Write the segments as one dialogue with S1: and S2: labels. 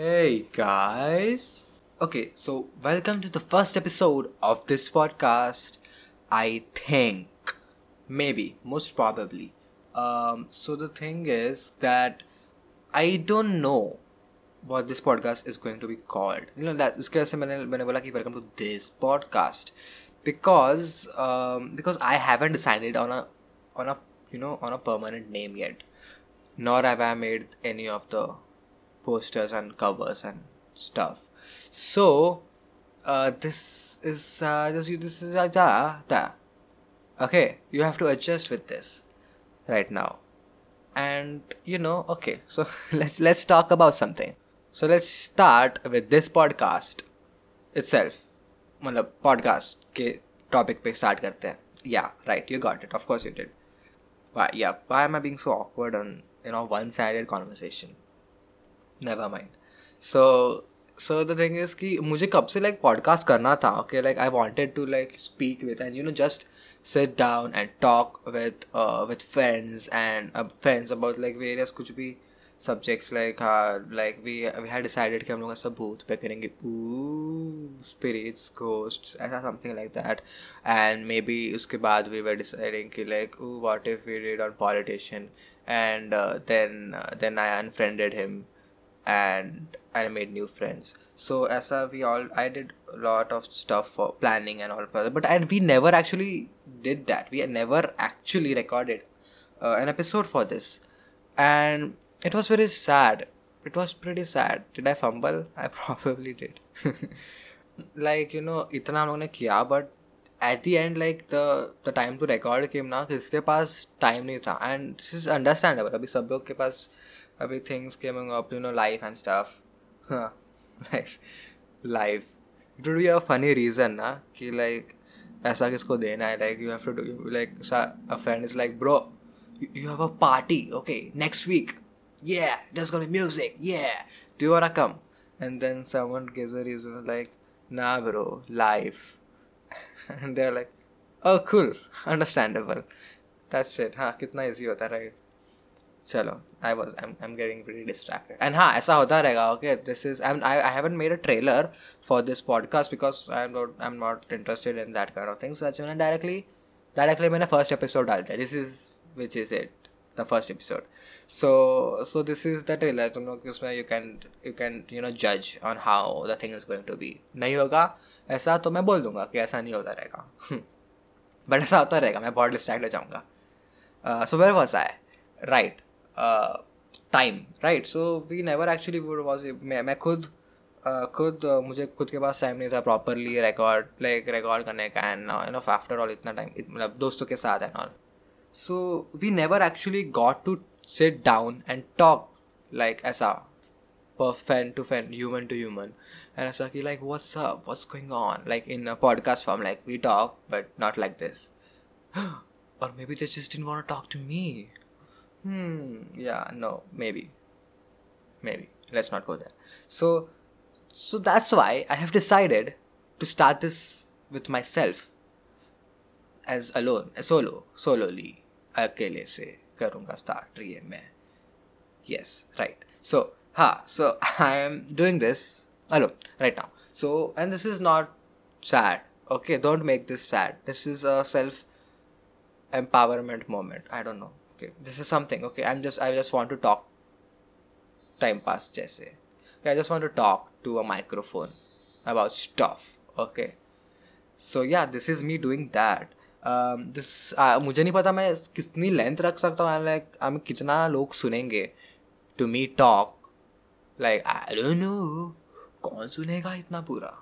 S1: Hey guys. Okay, so welcome to the first episode of this podcast. I think maybe most probably. Um so the thing is that I don't know what this podcast is going to be called. You know that उसके वजह से मैंने मैंने बोला कि welcome to this podcast because um because I haven't decided on a on a you know on a permanent name yet nor have I made any of the posters and covers and stuff. So, uh, this is uh, this this is uh, da da. Okay, you have to adjust with this right now, and you know. Okay, so let's let's talk about something. So let's start with this podcast itself. मतलब podcast के topic पे start करते हैं. Yeah, right. You got it. Of course you did. Why? Yeah. Why am I being so awkward on you know one-sided conversation? never mind so so the thing is कि मुझे कब से like podcast करना था okay like I wanted to like speak with and you know just and talk with uh, with friends and uh, friends about like various कुछ भी like uh, like we we had decided कि हम लोग ऐसा भूत पे करेंगे spirits ghosts ऐसा something like that and maybe उसके बाद we were deciding कि if we did on politician and uh, then uh, then I unfriended him and I made new friends. So as a, we all I did a lot of stuff for planning and all but and we never actually did that. We never actually recorded uh, an episode for this, and it was very sad. It was pretty sad. Did I fumble? I probably did. like you know, इतना हम लोगों ने किया but at the end like the the time to record came ना किसके पास time नहीं था and this is understandable अभी सब लोग के पास अभी things coming up you know life and stuff life life it would be a funny reason ना कि like ऐसा किसको देना है like you have to do like a friend is like bro you, you have a party okay next week yeah there's gonna be music yeah do you wanna come and then someone gives a reason like nah bro life and they're like oh cool understandable that's it हाँ कितना easy होता है right चलो I was I am getting very distracted and हाँ ऐसा होता रहेगा okay this is I I haven't made a trailer for this podcast because I am not I am not interested in that kind of things such मैंने directly directly मैंने first episode डाल दिया. This is which is it the first episode so so this is the trailer तुम लोग, उसमें you can you can you know जज on how the thing is going to be नहीं होगा, ऐसा तो मैं बोल दूँगा कि ऐसा नहीं होता रहेगा. बट ऐसा होता रहेगा, मैं बहुत डिस्ट्रैक्ट हो जाऊँगा. So where was I right time right so we never actually was मैं मैं खुद uh, खुद uh, मुझे खुद के पास टाइम नहीं था प्रॉपरली रिकॉर्ड लाइक रिकॉर्ड करने का and you know after all इतना टाइम मतलब दोस्तों के साथ and all so we never actually got to sit down and talk like ऐसा fan to fan human to human and ऐसा कि like what's up what's going on like in podcast form like we talk but not like this और maybe they just didn't want to talk to me Hmm. Yeah. No. Maybe. Maybe. Let's not go there. So, so that's why I have decided to start this with myself as alone, as solo, solely, akele se karunga start. Yes. Right. So, ha. So I am doing this alone right now. So, and this is not sad. Okay. Don't make this sad. This is a self empowerment moment. I don't know. Okay this is something okay i'm just i just want to talk time pass jaise okay, i just want to talk to a microphone about stuff okay so yeah this is me doing that um, this uh, मुझे नहीं पता मैं कितनी length रख सकता हूँ like हमें कितना लोग सुनेंगे to me talk like I don't know कौन सुनेगा इतना पूरा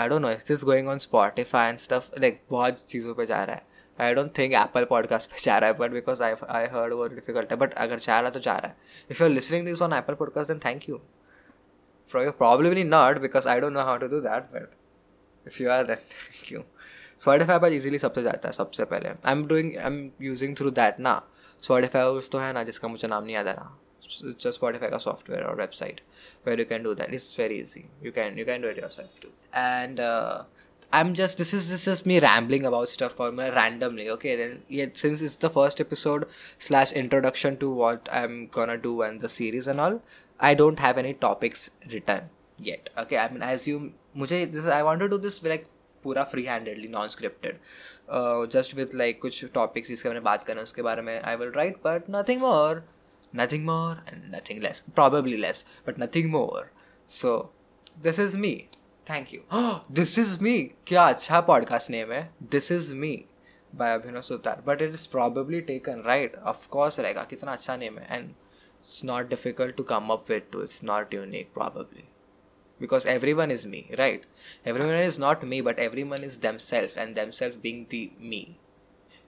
S1: I don't know if this going on Spotify and stuff like बहुत चीज़ों पे जा रहा है I don't think Apple podcast पे जा रहा है but because I I heard वो डिफ़िकल्ट है बट अगर जा रहा है तो जा रहा है if you are listening this on Apple podcast then thank you for your probably not because I don't know how to do that but if you are then thank you Spotify पर easily सबसे जाता है सबसे पहले I am doing I am using through that ना Spotify तो है ना जिसका मुझे नाम नहीं याद आ रहा just का software or website where you can do that. It's very easy. You can you can do it yourself too. And uh, I'm just this is this is me rambling about stuff for me randomly. Okay, then yeah, since it's the first episode slash introduction to what I'm gonna do and the series and all, I don't have any topics written yet okay I mean as you मुझे this I want to do this like पूरा free handedly non scripted just with like कुछ topics जिसके मैंने बात करना उसके बारे में I will write but nothing more nothing more and nothing less probably less but nothing more so this is me Thank you this is me क्या अच्छा पॉडकास्ट नेम है? This is me by Abhinav Sutar but it is probably taken right of course रहेगा. कितना अच्छा name है. And it's not difficult to come up with to it's not unique probably because every one is me right every one is not me but every one is themself and themself being the me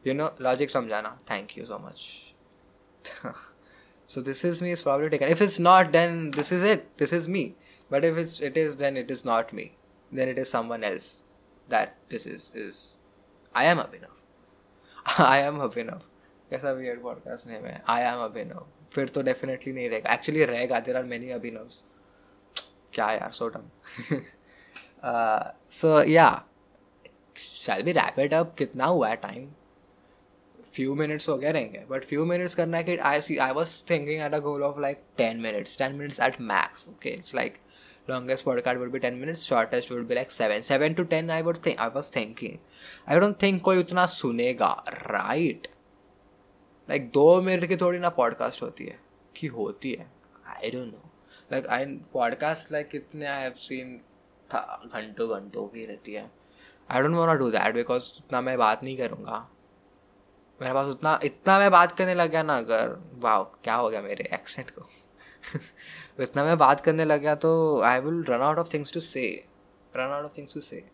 S1: you no logic समझाना. Thank you so much so this is me is probably taken if is not then this is it this is me but if it's, it is, then it is not me. Then it is someone else that this is is, i am abhinav. I am abhinav. कैसा weird podcast name है? I M अभिनव फिर तो definitely नहीं रहेगा। Actually रहेगा there are many अभिनव्स क्या यार सो डम सो या शैल बी रैपिड अप कितना हुआ है टाइम फ्यू मिनट्स हो गए रहेंगे। बट फ्यू मिनट्स करना है कि I see I was thinking at a goal of like ten minutes ten minutes at max okay it's like longest podcast would be 10 minutes, shortest would be like 7 7 to 10 i would think i was thinking. I don't think कोई उतना सुनेगा right like दो minute की थोड़ी ना podcast होती है, कि होती है I don't know like I podcast like कितने आई हैव सीन था, घंटों घंटों की रहती है. I don't want do that because उतना मैं बात नहीं करूँगा. मेरे पास उतना, इतना मैं बात करने लग गया ना, अगर वाह क्या हो गया मेरे एक्सेंट को? इतना मैं बात करने लग गया तो I will run out of things to say run out of things to say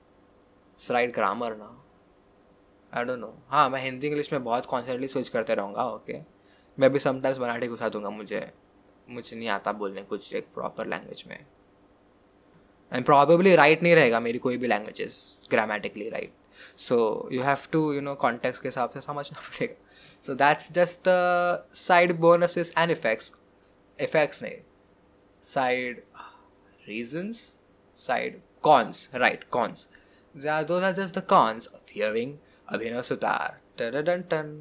S1: right grammar ना आई डोंट नो हाँ मैं हिंदी इंग्लिश में बहुत कॉन्सेंटली स्विच करते रहूँगा ओके मैं भी समटाइम्स मराठी घुसा दूँगा मुझे। मुझे नहीं आता बोलने कुछ एक प्रॉपर लैंग्वेज में। एंड प्रॉबेबली राइट नहीं रहेगा मेरी कोई भी languages grammatically right so you have to you know context के हिसाब से समझना पड़ेगा। So that's just the side bonuses and effects effects नहीं side reasons side cons right cons those are just the cons of hearing Abhinav Sutar ton ton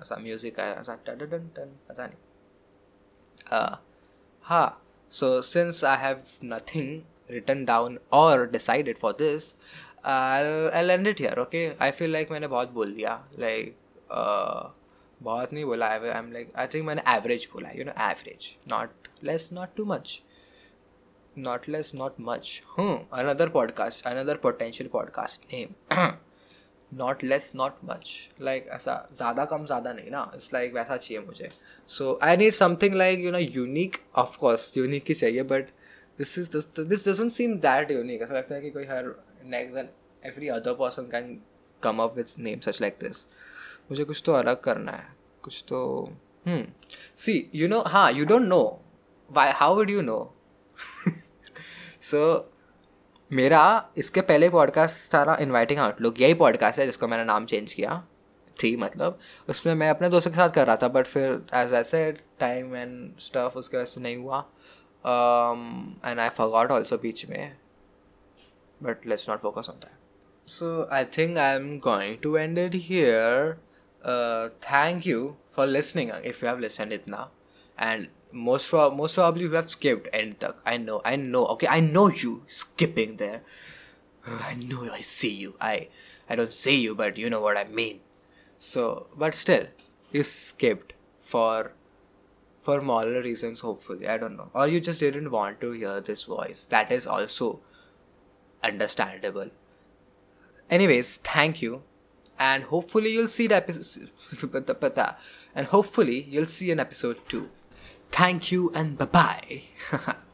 S1: ऐसा music है ऐसा ton ton पता नहीं uh, ha. So since I have nothing written down or decided for this, I'll I'll end it here. Okay. I feel like मैंने बहुत बोल दिया like uh, बहुत नहीं बोला I am like I think मैंने एवरेज बोला you know average not less not too much not less, not much. hmm another podcast, another potential podcast name. Not less not much like ऐसा ज़्यादा कम, ज़्यादा नहीं ना इट्स लाइक वैसा चाहिए मुझे. So I need something like you know unique of course unique ही चाहिए but this is this doesn't seem that unique ऐसा लगता है कि कोई हर next every other person can come up with name such like this मुझे कुछ तो अलग करना है, कुछ तो सी यू नो हाँ you don't know why how would you know so मेरा इसके पहले पॉडकास्ट सारा इनवाइटिंग आउटलुक यही पॉडकास्ट है जिसको मैंने नाम चेंज किया, थी मतलब। उसमें मैं अपने दोस्तों के साथ कर रहा था बट फिर एज ऐसे टाइम एंड स्टफ़ उसके वजह से नहीं हुआ। एंड आई फॉरगॉट ऑल्सो बीच में। But let's not focus on that so I think I am going to end it here Uh, thank you for listening uh, if you have listened it now. And most pro- most probably you have skipped and i know i know okay i know you skipping there. I know i see you. I i don't see you but you know what i mean. So but still you skipped for for moral reasons hopefully. I don't know. Or you just didn't want to hear this voice. That is also understandable. Anyways thank you and hopefully you'll see the episode. Uh, and hopefully you'll see an episode too. Thank you and bye bye.